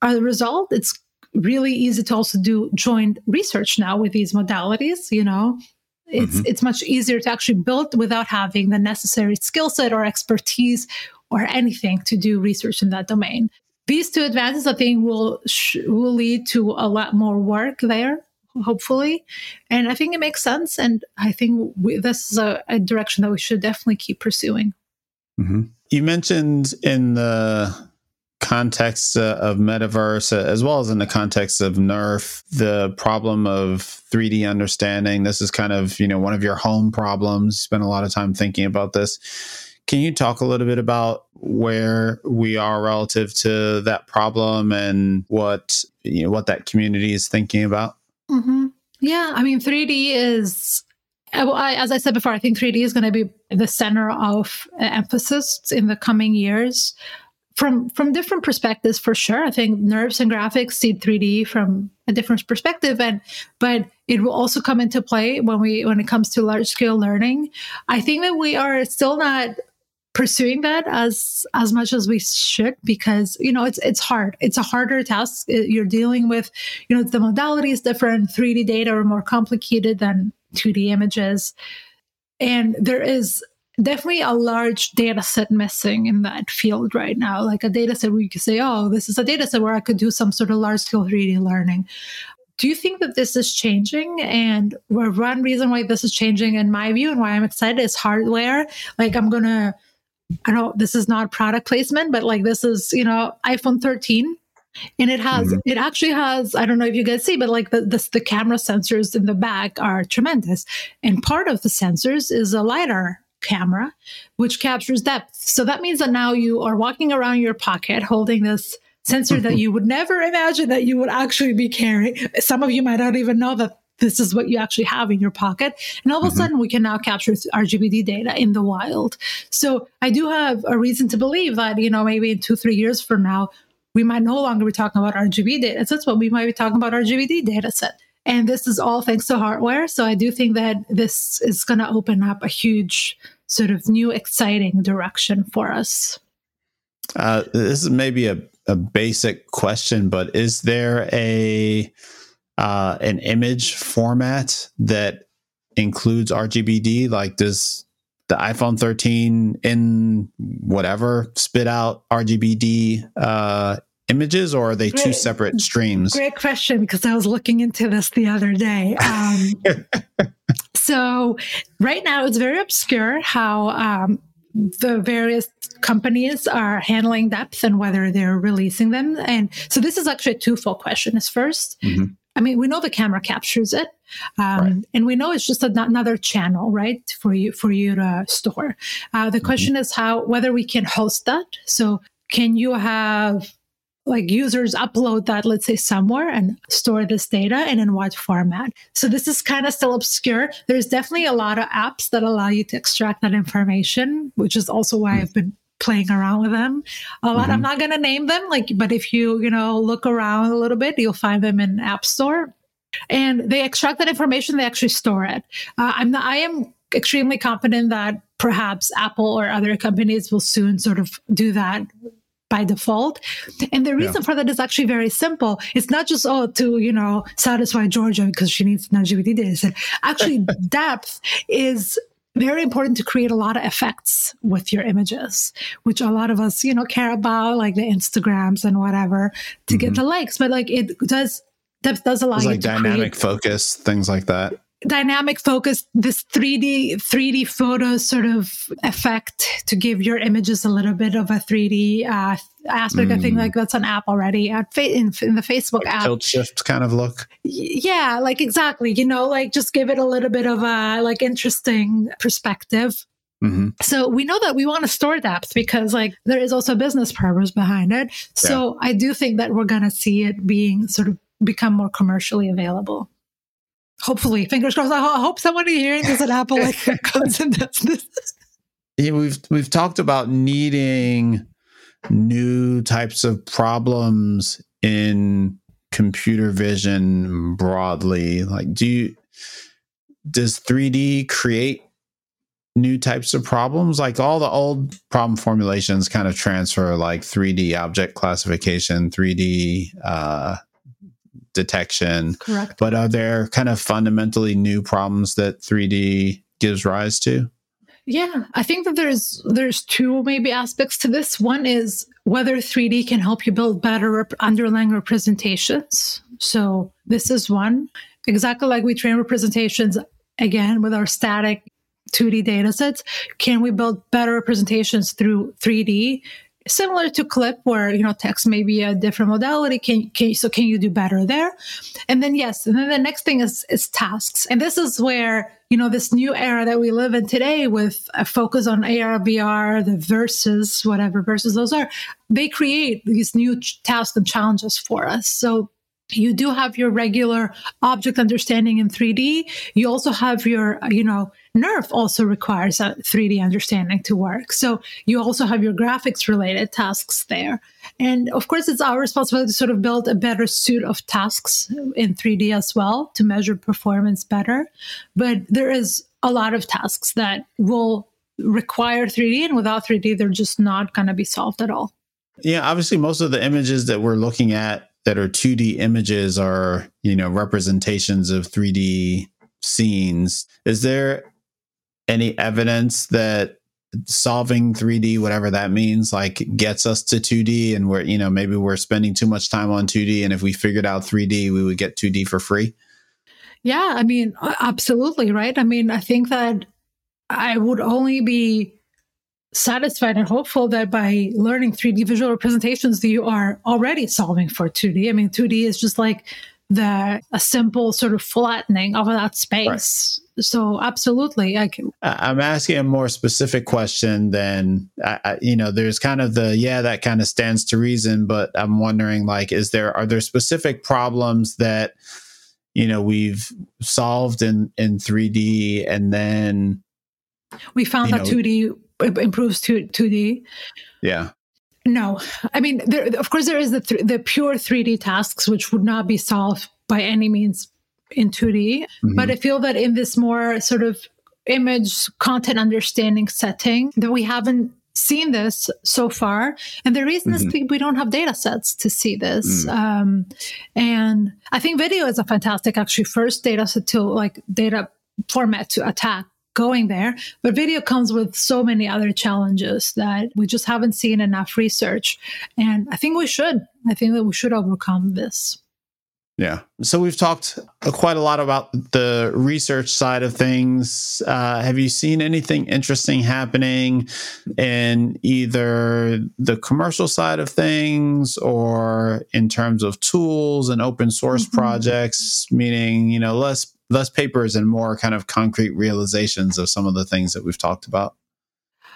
a result, it's really easy to also do joint research now with these modalities you know it's mm-hmm. it's much easier to actually build without having the necessary skill set or expertise or anything to do research in that domain these two advances i think will sh- will lead to a lot more work there hopefully and i think it makes sense and i think we, this is a, a, direction that we should definitely keep pursuing mm-hmm. you mentioned in the context uh, of metaverse uh, as well as in the context of NeRF the problem of 3d understanding. This is kind of you know one of your home problems. Spend a lot of time thinking about this. Can you talk a little bit about where we are relative to that problem and what you know what that community is thinking about? Mm-hmm. yeah i mean 3d is I, as I said before, I think 3D is going to be the center of emphasis in the coming years from from different perspectives for sure. I think NeRFs and graphics see 3d from a different perspective. And but it will also come into play when we when it comes to large scale learning. I think that we are still not pursuing that as as much as we should because you know it's it's hard. It's a harder task. Uh, you're dealing with you know the modality is different 3d data are more complicated than 2d images. And there is definitely a large data set missing in that field right now. Like a data set where you could say, oh, this is a data set where I could do some sort of large scale 3D learning. Do you think that this is changing? And one reason why this is changing, in my view, and why I'm excited is hardware. Like I'm gonna, I don't know this is not product placement, but like this is, you know, iPhone 13 and it has mm-hmm. it actually has i don't know if you guys see but like the, the, the camera sensors in the back are tremendous and part of the sensors is a lidar camera, which captures depth. So that means that now you are walking around your pocket holding this sensor that you would never imagine that you would actually be carrying. Some of you might not even know that this is what you actually have in your pocket. And all of a mm-hmm. sudden, we can now capture RGBD data in the wild. So I do have a reason to believe that, you know, maybe in two, three years from now, we might no longer be talking about RGB data sets, but we might be talking about RGBD data set. And this is all thanks to hardware. So I do think that this is going to open up a huge sort of new, exciting direction for us. Uh, this is maybe a, a basic question, but is there a uh, an image format that includes RGBD? Like, does the iPhone 13 in whatever spit out RGBD uh, images or are they great, two separate streams? Great question because I was looking into this the other day. Um, so right now it's very obscure how um, the various companies are handling depth and whether they're releasing them. And so this is actually a twofold question. Is 1st mm-hmm. I mean, we know the camera captures it, um, right. and we know it's just another channel, right, for you for you to store. Uh, the mm-hmm. question is how whether we can host that. So can you have like users upload that, let's say somewhere and store this data and in what format. So this is kind of still obscure. There's definitely a lot of apps that allow you to extract that information, which is also why mm-hmm. I've been playing around with them a lot. Mm-hmm. I'm not going to name them like, but if you, you know, look around a little bit, you'll find them in App Store and they extract that information. They actually store it. Uh, I'm not, I am extremely confident that perhaps Apple or other companies will soon sort of do that by default. And the reason yeah. for that is actually very simple. It's not just, oh, to, you know, satisfy Georgia because she needs an RGBD data. Actually, depth is very important to create a lot of effects with your images, which a lot of us, you know, care about, like the Instagrams and whatever to mm-hmm. get the likes. But like it does, depth does allow it's you like dynamic create, focus, things like that dynamic focus this 3d 3d photo sort of effect to give your images a little bit of a 3d uh, aspect mm. i think hmm. like that's an app already at fa- in, in, the facebook like app tilt shift kind of look yeah like exactly you know like just give it a little bit of a like interesting perspective Mm-hmm. So we know that we want to store depth because like there is also business purpose behind it. So yeah. I do think that we're going to see it being sort of become more commercially available hopefully, fingers crossed. I hope somebody hearing this Apple like comes and does this. Yeah, we've we've talked about needing new types of problems in computer vision broadly. Like, do you does 3D create new types of problems? Like all the old problem formulations kind of transfer, like 3D object classification, 3D uh, detection. Correct. But are there kind of fundamentally new problems that 3D gives rise to? Yeah, I think that there's there's two maybe aspects to this. One is whether 3D can help you build better rep- underlying representations. So this is one. Exactly like we train representations again with our static 2D data sets, can we build better representations through 3D? Similar to CLIP where you know text may be a different modality. Can, can so can you do better there? And then yes and then the next thing is is tasks. And this is where you know this new era that we live in today with a focus on ar vr the verses whatever verses those are they create these new ch- tasks and challenges for us. So you do have your regular object understanding in 3D. You also have your, you know, NeRF also requires a 3D understanding to work. So you also have your graphics related tasks there. And of course, it's our responsibility to sort of build a better suite of tasks in 3D as well to measure performance better. But there is a lot of tasks that will require 3D, and without 3D, they're just not going to be solved at all. Yeah, obviously, most of the images that we're looking at that are 2D images are, you know, representations of 3D scenes. Is there any evidence that solving 3D, whatever that means, like gets us to 2D and we're, you know, maybe we're spending too much time on 2D and if we figured out 3D, we would get 2D for free? Yeah, I mean, absolutely, right? I mean, I think that I would only be satisfied and hopeful that by learning 3D visual representations, you are already solving for 2D. I mean, 2D is just like the a simple sort of flattening of that space. So absolutely, I can. I'm asking a more specific question than I, you know. There's kind of the yeah that kind of stands to reason, but I'm wondering like, is there are there specific problems that you know we've solved in in 3D and then we found that know, 2D improves to 2D. Yeah. No, I mean, there, of course, there is the th- the pure 3D tasks which would not be solved by any means in 2D. Mm-hmm. But I feel that in this more sort of image content understanding setting, that we haven't seen this so far. And the reason mm-hmm. is we don't have data sets to see this. Mm. Um, and I think video is a fantastic, actually, first data set to like data format to attack going there. But video comes with so many other challenges that we just haven't seen enough research. And I think we should. I think that we should overcome this. Yeah. So we've talked quite a lot about the research side of things. Uh, have you seen anything interesting happening in either the commercial side of things or in terms of tools and open source mm-hmm. projects? Meaning, you know, less less papers and more kind of concrete realizations of some of the things that we've talked about?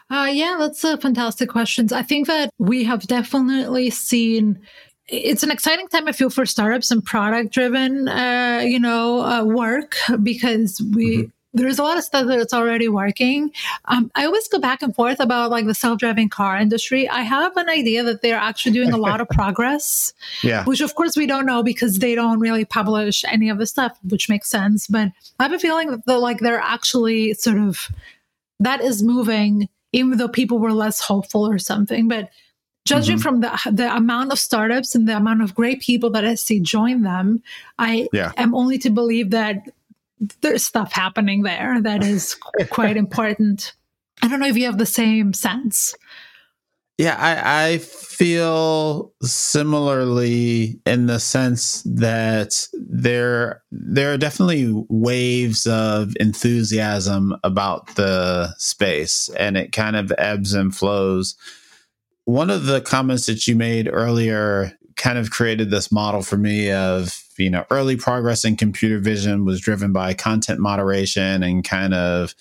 Uh, yeah, that's a fantastic question. I think that we have definitely seen it's an exciting time I feel for startups and product driven, uh, you know, uh, work because we. Mm-hmm. There's a lot of stuff that's already working. Um, I always go back and forth about like the self-driving car industry. I have an idea that they're actually doing a lot of progress. Yeah. Which of course we don't know because they don't really publish any of the stuff, which makes sense. But I have a feeling that like they're actually sort of that is moving, even though people were less hopeful or something. But judging mm-hmm. from the the amount of startups and the amount of great people that I see join them, I yeah. am only to believe that there's stuff happening there that is quite important. I don't know if you have the same sense. Yeah, I, I feel similarly in the sense that there there are definitely waves of enthusiasm about the space, and it kind of ebbs and flows one of the comments that you made earlier kind of created this model for me of you know early progress in computer vision was driven by content moderation and kind of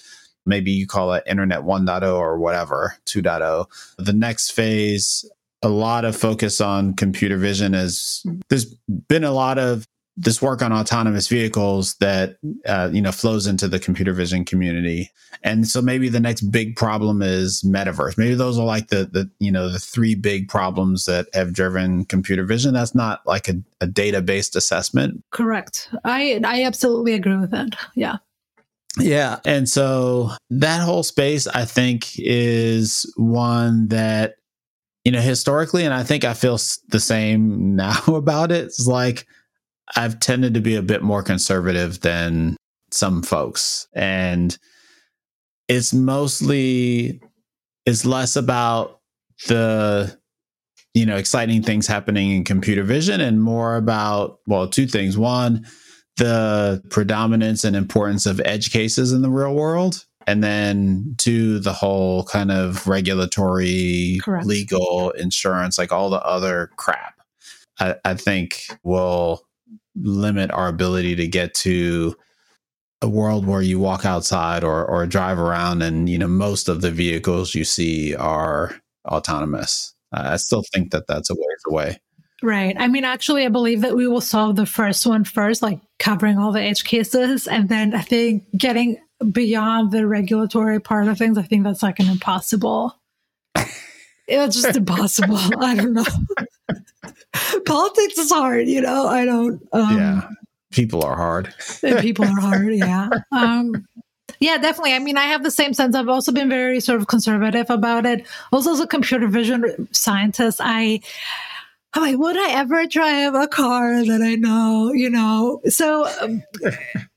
maybe you call it internet 1.0 or whatever 2.0 the next phase a lot of focus on computer vision is there's been a lot of this work on autonomous vehicles that uh, you know flows into the computer vision community. And so maybe the next big problem is metaverse. Maybe those are like the the you know the three big problems that have driven computer vision. That's not like a, a data based assessment. Correct. I i absolutely agree with that. Yeah. Yeah. And so that whole space i think is one that you know historically and i think i feel the same now about it it's like I've tended to be a bit more conservative than some folks. And it's mostly it's less about the you know exciting things happening in computer vision and more about well two things one the predominance and importance of edge cases in the real world and then to the whole kind of regulatory Correct. legal insurance like all the other crap I, I think will limit our ability to get to a world where you walk outside or or drive around and you know most of the vehicles you see are autonomous. I still think that that's a ways away. Right. I mean, actually, I believe that we will solve the first one first, like covering all the edge cases. And then I think getting beyond the regulatory part of things, I think that's like an impossible. it's just impossible. I don't know. Politics is hard, you know. I don't. Um, yeah, people are hard. people are hard. Yeah. Um, yeah, definitely. I mean, I have the same sense. I've also been very sort of conservative about it. Also, as a computer vision scientist, I. I'm like, would I ever drive a car that I know, you know? So um,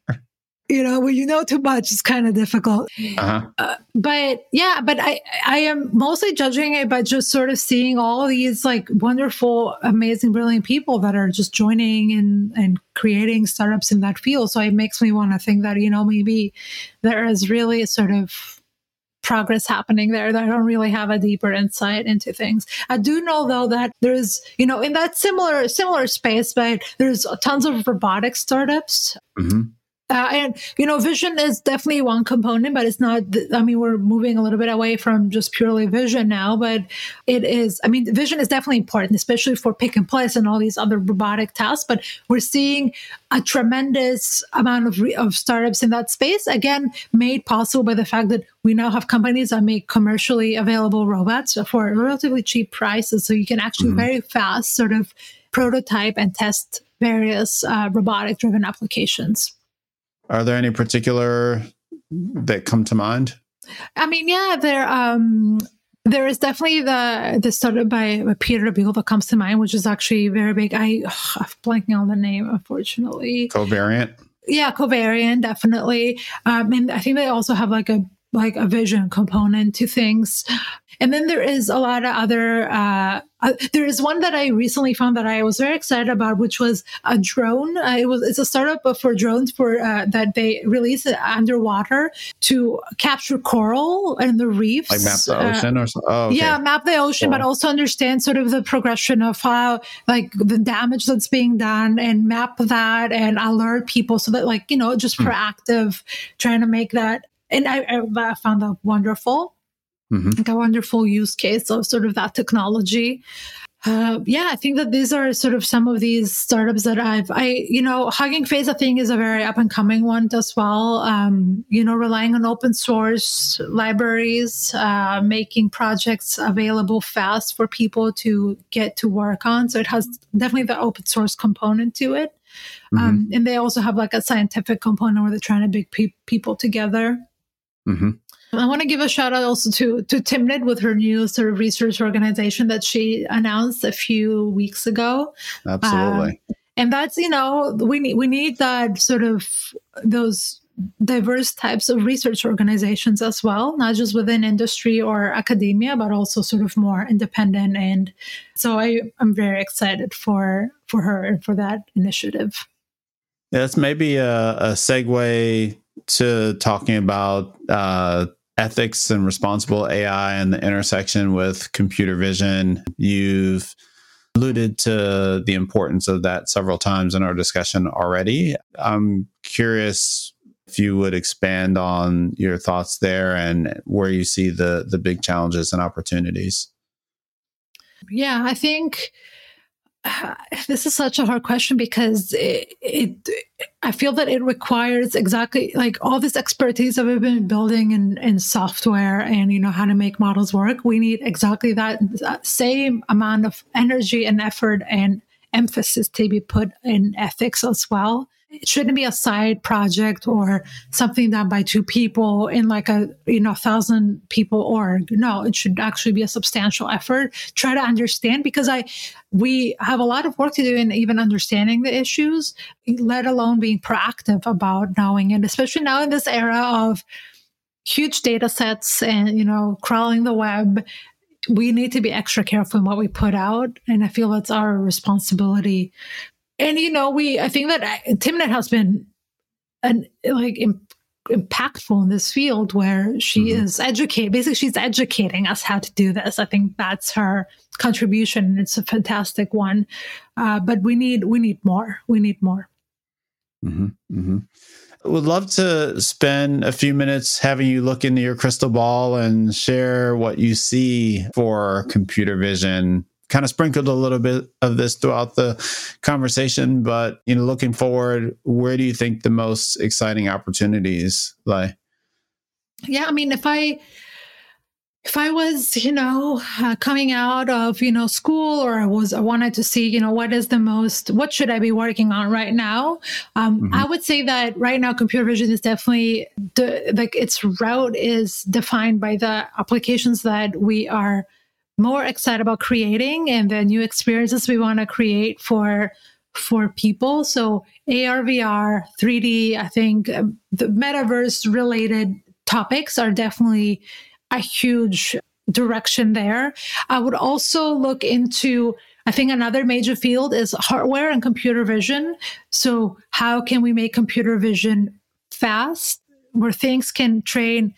you know when you know too much it's kind of difficult uh-huh. uh, but yeah but i i am mostly judging it by just sort of seeing all these like wonderful amazing brilliant people that are just joining and and creating startups in that field so it makes me want to think that you know maybe there is really sort of progress happening there that I don't really have a deeper insight into things. I do know though that there's, you know, in that similar similar space, but there's tons of robotic startups. Mm-hmm. Uh, and you know, vision is definitely one component, but it's not. I mean, we're moving a little bit away from just purely vision now, but it is. I mean, vision is definitely important, especially for pick and place and all these other robotic tasks. But we're seeing a tremendous amount of re- of startups in that space. Again, made possible by the fact that we now have companies that make commercially available robots for relatively cheap prices, so you can actually mm-hmm. very fast sort of prototype and test various uh, robotic driven applications. Are there any particular that come to mind? I mean, yeah, there um there is definitely the the started by Pieter Abbeel that comes to mind, which is actually very big. I ugh, I'm blanking on the name, unfortunately. Covariant. Yeah, Covariant, definitely. Um, and I think they also have like a like a vision component to things. And then there is a lot of other, uh, uh, there is one that I recently found that I was very excited about, which was a drone. Uh, it was, it's a startup for drones for, uh, that they release it underwater to capture coral and the reefs. Like map the uh, ocean or something? Oh, okay. Yeah, map the ocean, cool. but also understand sort of the progression of how, like the damage that's being done and map that and alert people so that like, you know, just hmm. proactive, trying to make that and I, I, found that wonderful. Mm-hmm. like a wonderful use case of sort of that technology. Uh, yeah, I think that these are sort of some of these startups that I've, I, you know, Hugging Face, I think is a very up and coming one as well. Um, you know, relying on open source libraries, uh, making projects available fast for people to get to work on. So it has definitely the open source component to it. Mm-hmm. Um, and they also have like a scientific component where they're trying to bring pe- people together. Mm-hmm. I want to give a shout out also to to Timnit with her new sort of research organization that she announced a few weeks ago. Absolutely. Um, and that's you know we need we need that sort of those diverse types of research organizations as well, not just within industry or academia, but also sort of more independent. And so I I'm very excited for for her and for that initiative. Yeah, that's maybe a, a segue to talking about uh, ethics and responsible AI and the intersection with computer vision. You've alluded to the importance of that several times in our discussion already. I'm curious if you would expand on your thoughts there and where you see the the big challenges and opportunities. Yeah, I think this is such a hard question because it, it, I feel that it requires exactly like all this expertise that we've been building in, in software and you know how to make models work. We need exactly that, that same amount of energy and effort and emphasis to be put in ethics as well it shouldn't be a side project or something done by two people in like a you know thousand people org. No it should actually be a substantial effort. Try to understand because i we have a lot of work to do in even understanding the issues let alone being proactive about knowing it especially now in this era of huge data sets and you know crawling the web. We need to be extra careful in what we put out. And i feel that's our responsibility and you know, we I think that uh, Timnit has been an like impactful in this field where she mm-hmm. is educating. Basically, she's educating us how to do this. I think that's her contribution. And it's a fantastic one, uh, but we need we need more. We need more. Mm-hmm. Mm-hmm. Would love to spend a few minutes having you look into your crystal ball and share what you see for computer vision kind of sprinkled a little bit of this throughout the conversation, but you know, looking forward, where do you think the most exciting opportunities lie? Yeah, I mean, if I if I was, you know, uh, coming out of, you know, school or I was, I wanted to see, you know, what is the most, what should I be working on right now? Um, mm-hmm. I would say that right now, computer vision is definitely the, like its route is defined by the applications that we are more excited about creating and the new experiences we want to create for for people. So AR, VR, 3D, I think um, the metaverse related topics are definitely a huge direction there. I would also look into I think another major field is hardware and computer vision. So how can we make computer vision fast where things can train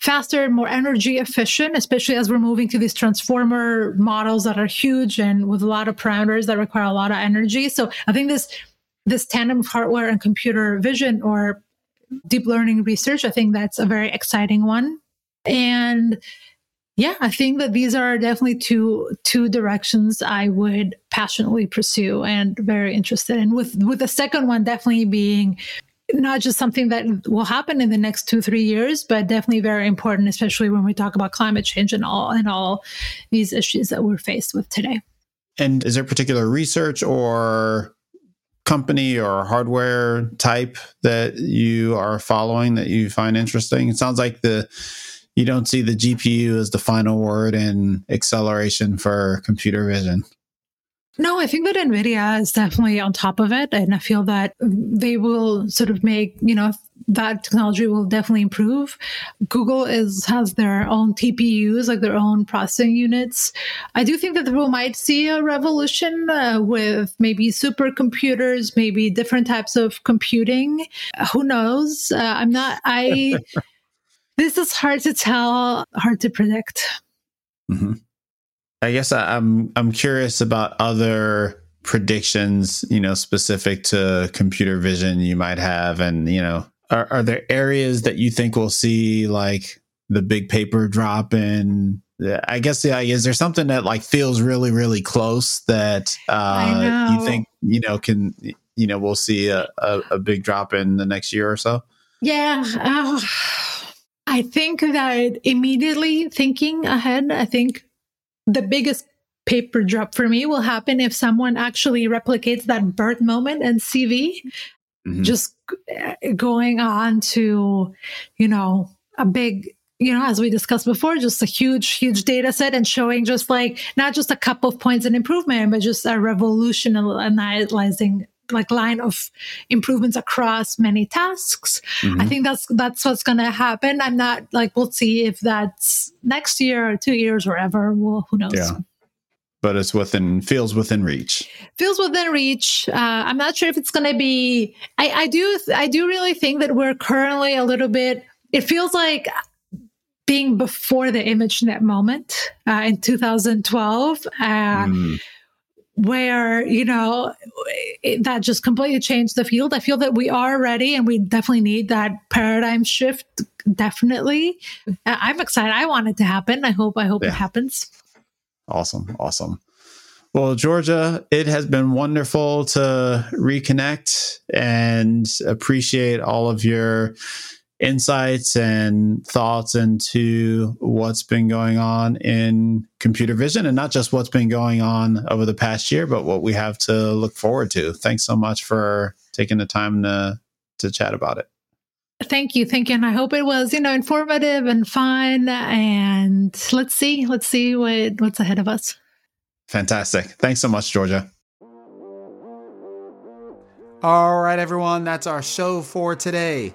faster, and more energy efficient, especially as we're moving to these transformer models that are huge and with a lot of parameters that require a lot of energy. So I think this this tandem of hardware and computer vision or deep learning research, I think that's a very exciting one. And yeah, I think that these are definitely two two directions I would passionately pursue and very interested in. With with the second one definitely being not just something that will happen in the next two three years but definitely very important especially when we talk about climate change and all and all these issues that we're faced with today. And is there particular research or company or hardware type that you are following that you find interesting? It sounds like the you don't see the gpu as the final word in acceleration for computer vision no, I think that NVIDIA is definitely on top of it. And I feel that they will sort of make, you know, that technology will definitely improve. Google is has their own TPUs, like their own processing units. I do think that we might see a revolution uh, with maybe supercomputers, maybe different types of computing. Who knows? Uh, I'm not. I. this is hard to tell, hard to predict. Mm-hmm. I guess I, I'm I'm curious about other predictions, you know, specific to computer vision you might have, and you know, are, are there areas that you think we'll see like the big paper drop in I guess yeah, is there something that like feels really really close that uh, you think you know can you know we'll see a, a, a big drop in the next year or so? Yeah, uh, I think that immediately thinking ahead, I think the biggest paper drop for me will happen if someone actually replicates that BERT moment and CV, mm-hmm. just going on to you know a big you know, as we discussed before, just a huge, huge data set and showing just like not just a couple of points in improvement, but just a revolutionizing like line of improvements across many tasks. Mm-hmm. I think that's that's what's going to happen. I'm not like we'll see if that's next year or two years or ever. Well, who knows? Yeah. But it's within feels within reach. Feels within reach. Uh, I'm not sure if it's going to be. I, I do. I do really think that we're currently a little bit. It feels like being before the ImageNet moment uh, in 2012. Uh, mm. Where, you know, it, that just completely changed the field. I feel that we are ready and we definitely need that paradigm shift. Definitely. Uh, I'm excited. I want it to happen. I hope, I hope yeah. it happens. Awesome. Awesome. Well, Georgia, it has been wonderful to reconnect and appreciate all of your insights and thoughts into what's been going on in computer vision and not just what's been going on over the past year, but what we have to look forward to. Thanks so much for taking the time to to chat about it. Thank you. Thank you. And I hope it was, you know, informative and fun. And let's see, let's see what, what's ahead of us. Fantastic. Thanks so much, Georgia. All right, everyone. That's our show for today.